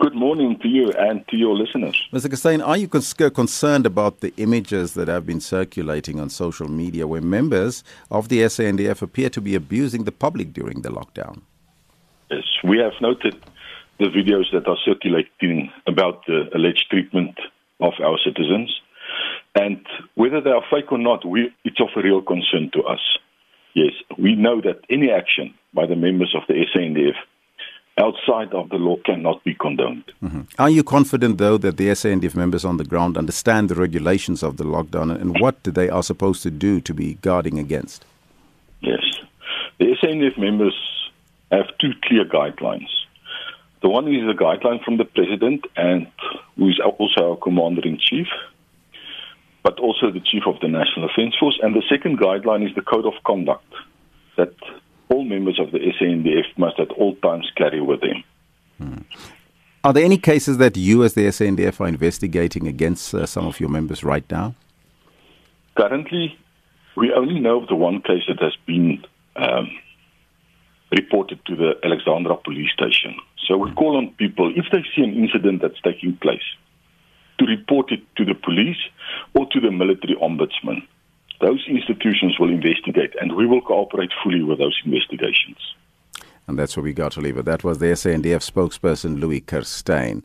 Good morning to you and to your listeners. Mr. Kerstyn, are you concerned about the images that have been circulating on social media where members of the SANDF appear to be abusing the public during the lockdown? Yes, we have noted the videos that are circulating about the alleged treatment of our citizens. And whether they are fake or not, we, it's of a real concern to us. Yes, we know that any action by the members of the SANDF outside of the law cannot be condoned. Mm-hmm. Are you confident, though, that the SANDF members on the ground understand the regulations of the lockdown and what they are supposed to do to be guarding against? Yes. The SANDF members have two clear guidelines. The one is a guideline from the president, and who is also our commander in chief, but also the chief of the National Defence Force. And the second guideline is the code of conduct all members of the SANDF must at all times carry with them. Hmm. Are there any cases that you, as the SANDF, are investigating against uh, some of your members right now? Currently, we only know of the one case that has been um, reported to the Alexandra police station. So we call on people, if they see an incident that's taking place, to report it to the police or to the military ombudsman. Will investigate, and we will cooperate fully with those investigations. And that's where we got to leave it. That was the SANDF spokesperson, Louis Kerstyn.